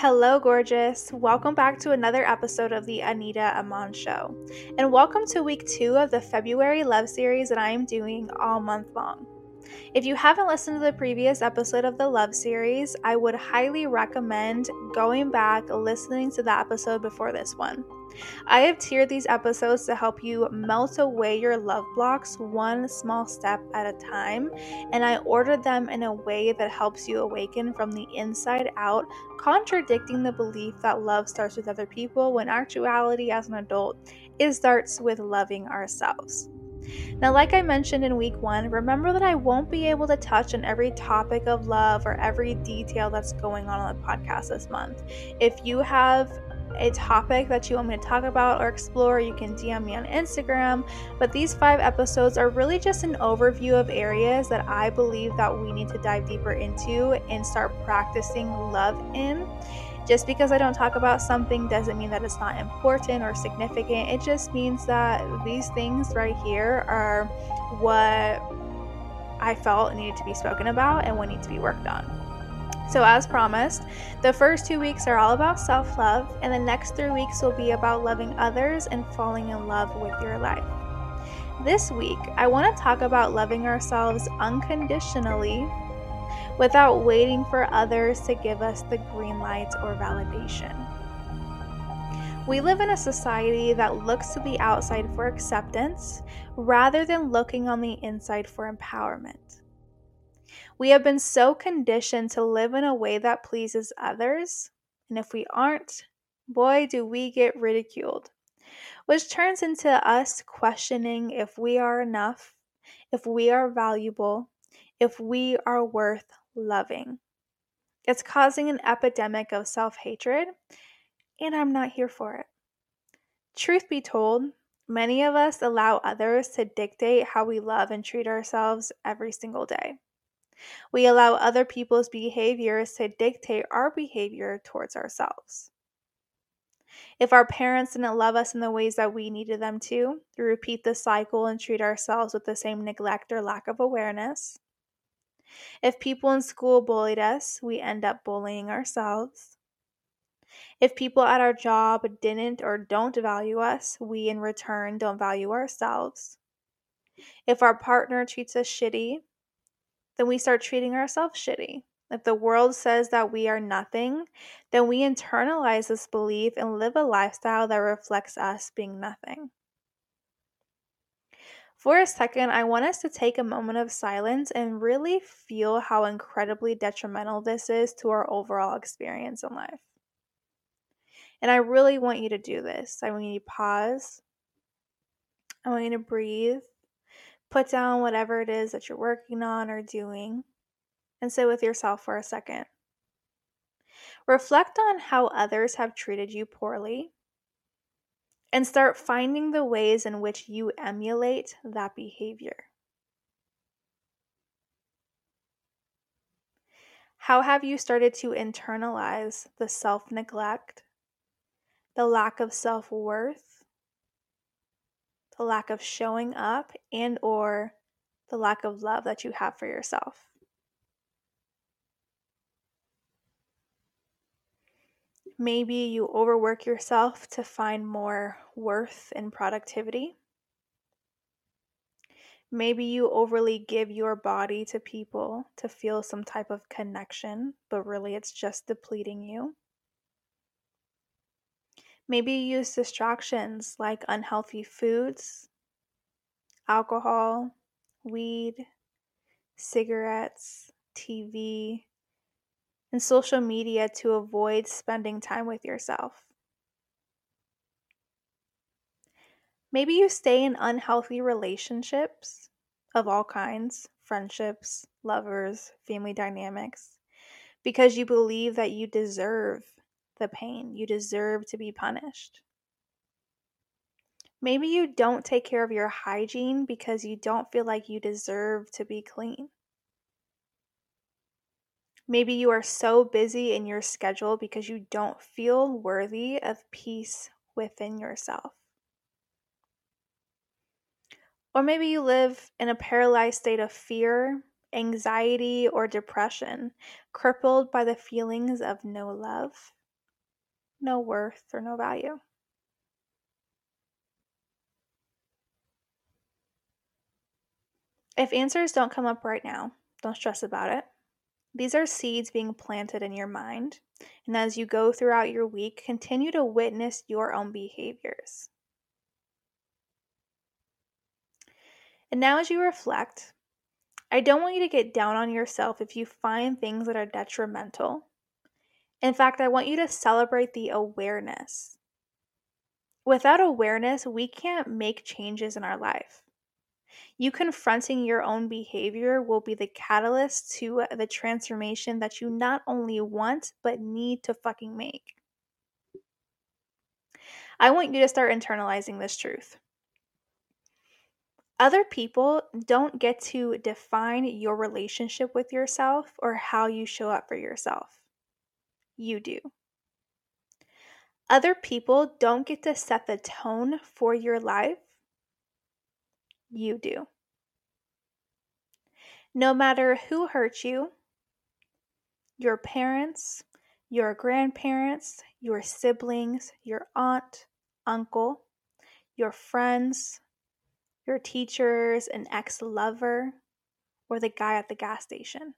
Hello, gorgeous. Welcome back to another episode of the Anita Amon Show. And welcome to week two of the February love series that I am doing all month long. If you haven't listened to the previous episode of the love series, I would highly recommend going back listening to the episode before this one. I have tiered these episodes to help you melt away your love blocks one small step at a time, and I ordered them in a way that helps you awaken from the inside out, contradicting the belief that love starts with other people when actuality, as an adult, it starts with loving ourselves. Now, like I mentioned in week one, remember that I won't be able to touch on every topic of love or every detail that's going on on the podcast this month. If you have a topic that you want me to talk about or explore, you can DM me on Instagram. But these five episodes are really just an overview of areas that I believe that we need to dive deeper into and start practicing love in. Just because I don't talk about something doesn't mean that it's not important or significant. It just means that these things right here are what I felt needed to be spoken about and what needs to be worked on. So, as promised, the first two weeks are all about self love, and the next three weeks will be about loving others and falling in love with your life. This week, I want to talk about loving ourselves unconditionally without waiting for others to give us the green light or validation. We live in a society that looks to the outside for acceptance rather than looking on the inside for empowerment. We have been so conditioned to live in a way that pleases others, and if we aren't, boy, do we get ridiculed. Which turns into us questioning if we are enough, if we are valuable, if we are worth loving. It's causing an epidemic of self hatred, and I'm not here for it. Truth be told, many of us allow others to dictate how we love and treat ourselves every single day. We allow other people's behaviors to dictate our behavior towards ourselves. If our parents didn't love us in the ways that we needed them to, we repeat the cycle and treat ourselves with the same neglect or lack of awareness. If people in school bullied us, we end up bullying ourselves. If people at our job didn't or don't value us, we in return don't value ourselves. If our partner treats us shitty, then we start treating ourselves shitty. If the world says that we are nothing, then we internalize this belief and live a lifestyle that reflects us being nothing. For a second, I want us to take a moment of silence and really feel how incredibly detrimental this is to our overall experience in life. And I really want you to do this. I want you to pause. I want you to breathe. Put down whatever it is that you're working on or doing and sit with yourself for a second. Reflect on how others have treated you poorly and start finding the ways in which you emulate that behavior. How have you started to internalize the self neglect, the lack of self worth, the lack of showing up and or the lack of love that you have for yourself. Maybe you overwork yourself to find more worth in productivity. Maybe you overly give your body to people to feel some type of connection, but really it's just depleting you. Maybe you use distractions like unhealthy foods, alcohol, weed, cigarettes, TV, and social media to avoid spending time with yourself. Maybe you stay in unhealthy relationships of all kinds friendships, lovers, family dynamics because you believe that you deserve the pain. You deserve to be punished. Maybe you don't take care of your hygiene because you don't feel like you deserve to be clean. Maybe you are so busy in your schedule because you don't feel worthy of peace within yourself. Or maybe you live in a paralyzed state of fear, anxiety, or depression, crippled by the feelings of no love no worth, or no value. If answers don't come up right now, don't stress about it. These are seeds being planted in your mind, and as you go throughout your week, continue to witness your own behaviors. And now, as you reflect, I don't want you to get down on yourself if you find things that are detrimental. In fact, I want you to celebrate the awareness. Without awareness, we can't make changes in our life. You confronting your own behavior will be the catalyst to the transformation that you not only want, but need to fucking make. I want you to start internalizing this truth. Other people don't get to define your relationship with yourself or how you show up for yourself. You do. Other people don't get to set the tone for your life you do. No matter who hurt you, your parents, your grandparents, your siblings, your aunt, uncle, your friends, your teachers, an ex lover, or the guy at the gas station.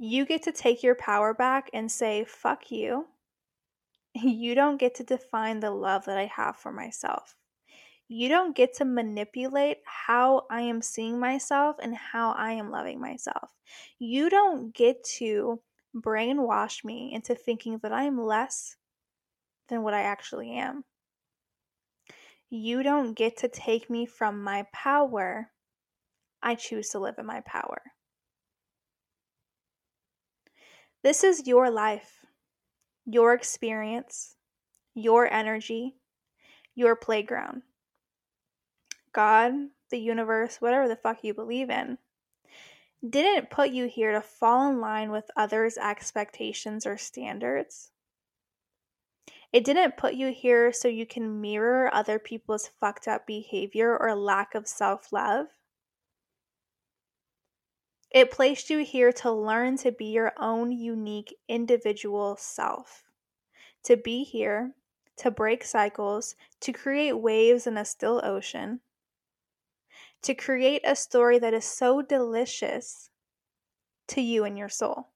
You get to take your power back and say, fuck you. You don't get to define the love that I have for myself you don't get to manipulate how I am seeing myself and how I am loving myself. You don't get to brainwash me into thinking that I am less than what I actually am. You don't get to take me from my power. I choose to live in my power. This is your life, your experience, your energy, your playground. God, the universe, whatever the fuck you believe in, didn't put you here to fall in line with others' expectations or standards. It didn't put you here so you can mirror other people's fucked up behavior or lack of self love. It placed you here to learn to be your own unique individual self. To be here, to break cycles, to create waves in a still ocean, to create a story that is so delicious to you and your soul.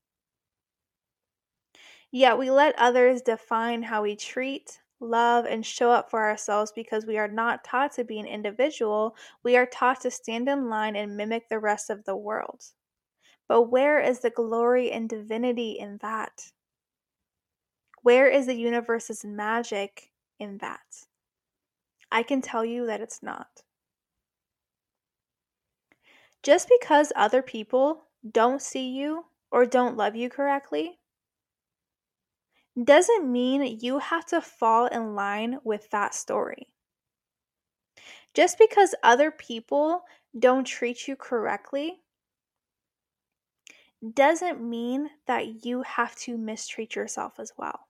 Yet we let others define how we treat, love, and show up for ourselves because we are not taught to be an individual. We are taught to stand in line and mimic the rest of the world. But where is the glory and divinity in that? Where is the universe's magic in that? I can tell you that it's not. Just because other people don't see you or don't love you correctly doesn't mean you have to fall in line with that story. Just because other people don't treat you correctly doesn't mean that you have to mistreat yourself as well.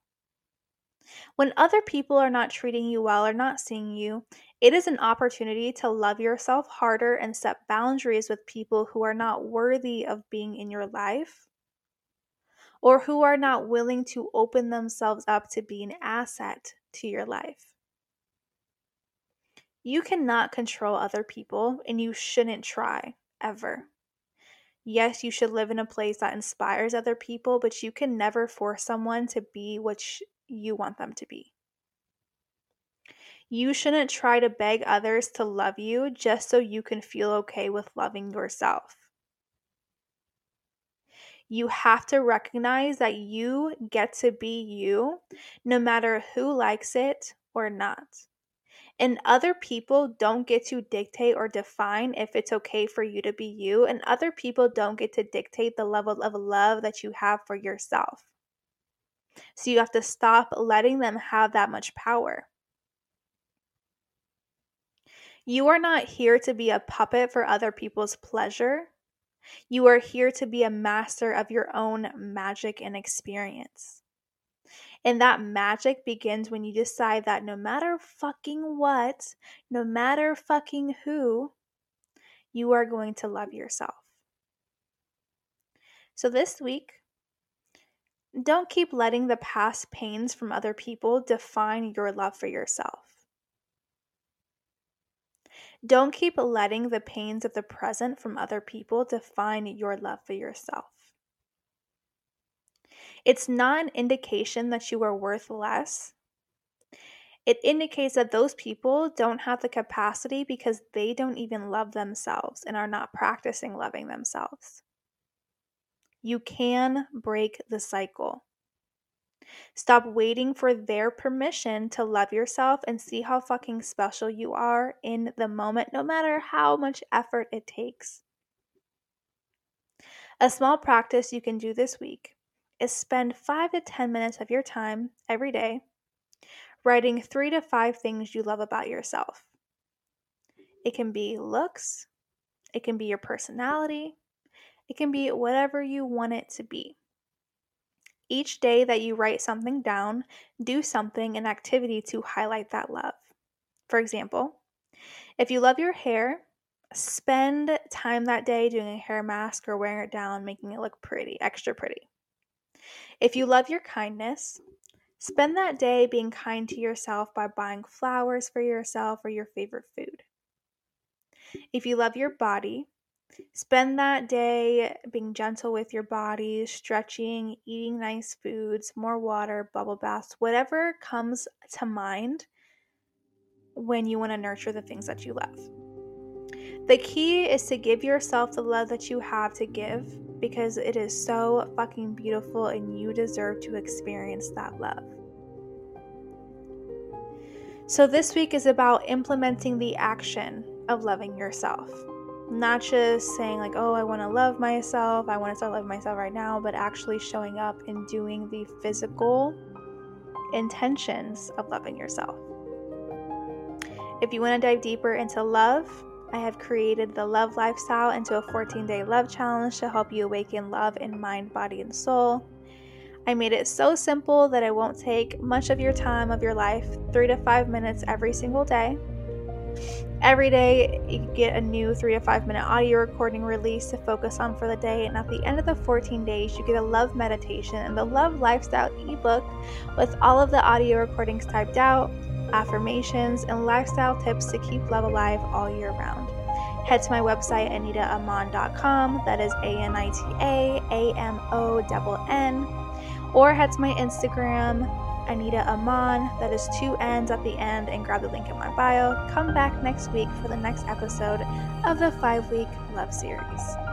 When other people are not treating you well or not seeing you, it is an opportunity to love yourself harder and set boundaries with people who are not worthy of being in your life or who are not willing to open themselves up to be an asset to your life. You cannot control other people, and you shouldn't try ever. Yes, you should live in a place that inspires other people, but you can never force someone to be what sh- you want them to be. You shouldn't try to beg others to love you just so you can feel okay with loving yourself. You have to recognize that you get to be you no matter who likes it or not. And other people don't get to dictate or define if it's okay for you to be you, and other people don't get to dictate the level of love that you have for yourself. So you have to stop letting them have that much power. You are not here to be a puppet for other people's pleasure. You are here to be a master of your own magic and experience. And that magic begins when you decide that no matter fucking what, no matter fucking who, you are going to love yourself. So this week, Don't keep letting the past pains from other people define your love for yourself. Don't keep letting the pains of the present from other people define your love for yourself. It's not an indication that you are worth less. It indicates that those people don't have the capacity because they don't even love themselves and are not practicing loving themselves. You can break the cycle. Stop waiting for their permission to love yourself and see how fucking special you are in the moment, no matter how much effort it takes. A small practice you can do this week is spend 5 to 10 minutes of your time every day writing three to five things you love about yourself. It can be looks, it can be your personality, it can be whatever you want it to be. Each day that you write something down, do something, an activity to highlight that love. For example, if you love your hair, spend time that day doing a hair mask or wearing it down, making it look pretty, extra pretty. If you love your kindness, Spend that day being kind to yourself by buying flowers for yourself or your favorite food. If you love your body, spend that day being gentle with your body, stretching, eating nice foods, more water, bubble baths, whatever comes to mind when you want to nurture the things that you love. The key is to give yourself the love that you have to give because it is so fucking beautiful and you deserve to experience that love. So, this week is about implementing the action of loving yourself. Not just saying, like, oh, I want to love myself, I want to start loving myself right now, but actually showing up and doing the physical intentions of loving yourself. If you want to dive deeper into love, I have created the Love Lifestyle into a 14 day love challenge to help you awaken love in mind, body, and soul. I made it so simple that it won't take much of your time of your life, three to five minutes every single day. Every day, you get a new three to five minute audio recording release to focus on for the day. And at the end of the 14 days, you get a love meditation and the love lifestyle ebook with all of the audio recordings typed out affirmations, and lifestyle tips to keep love alive all year round. Head to my website, anitaamonn.com, that is A N I T A A M O N, or head to my Instagram, Anita Amonn, that is two N's at the end, and grab the link in my bio. Come back next week for the next episode of the five week love series.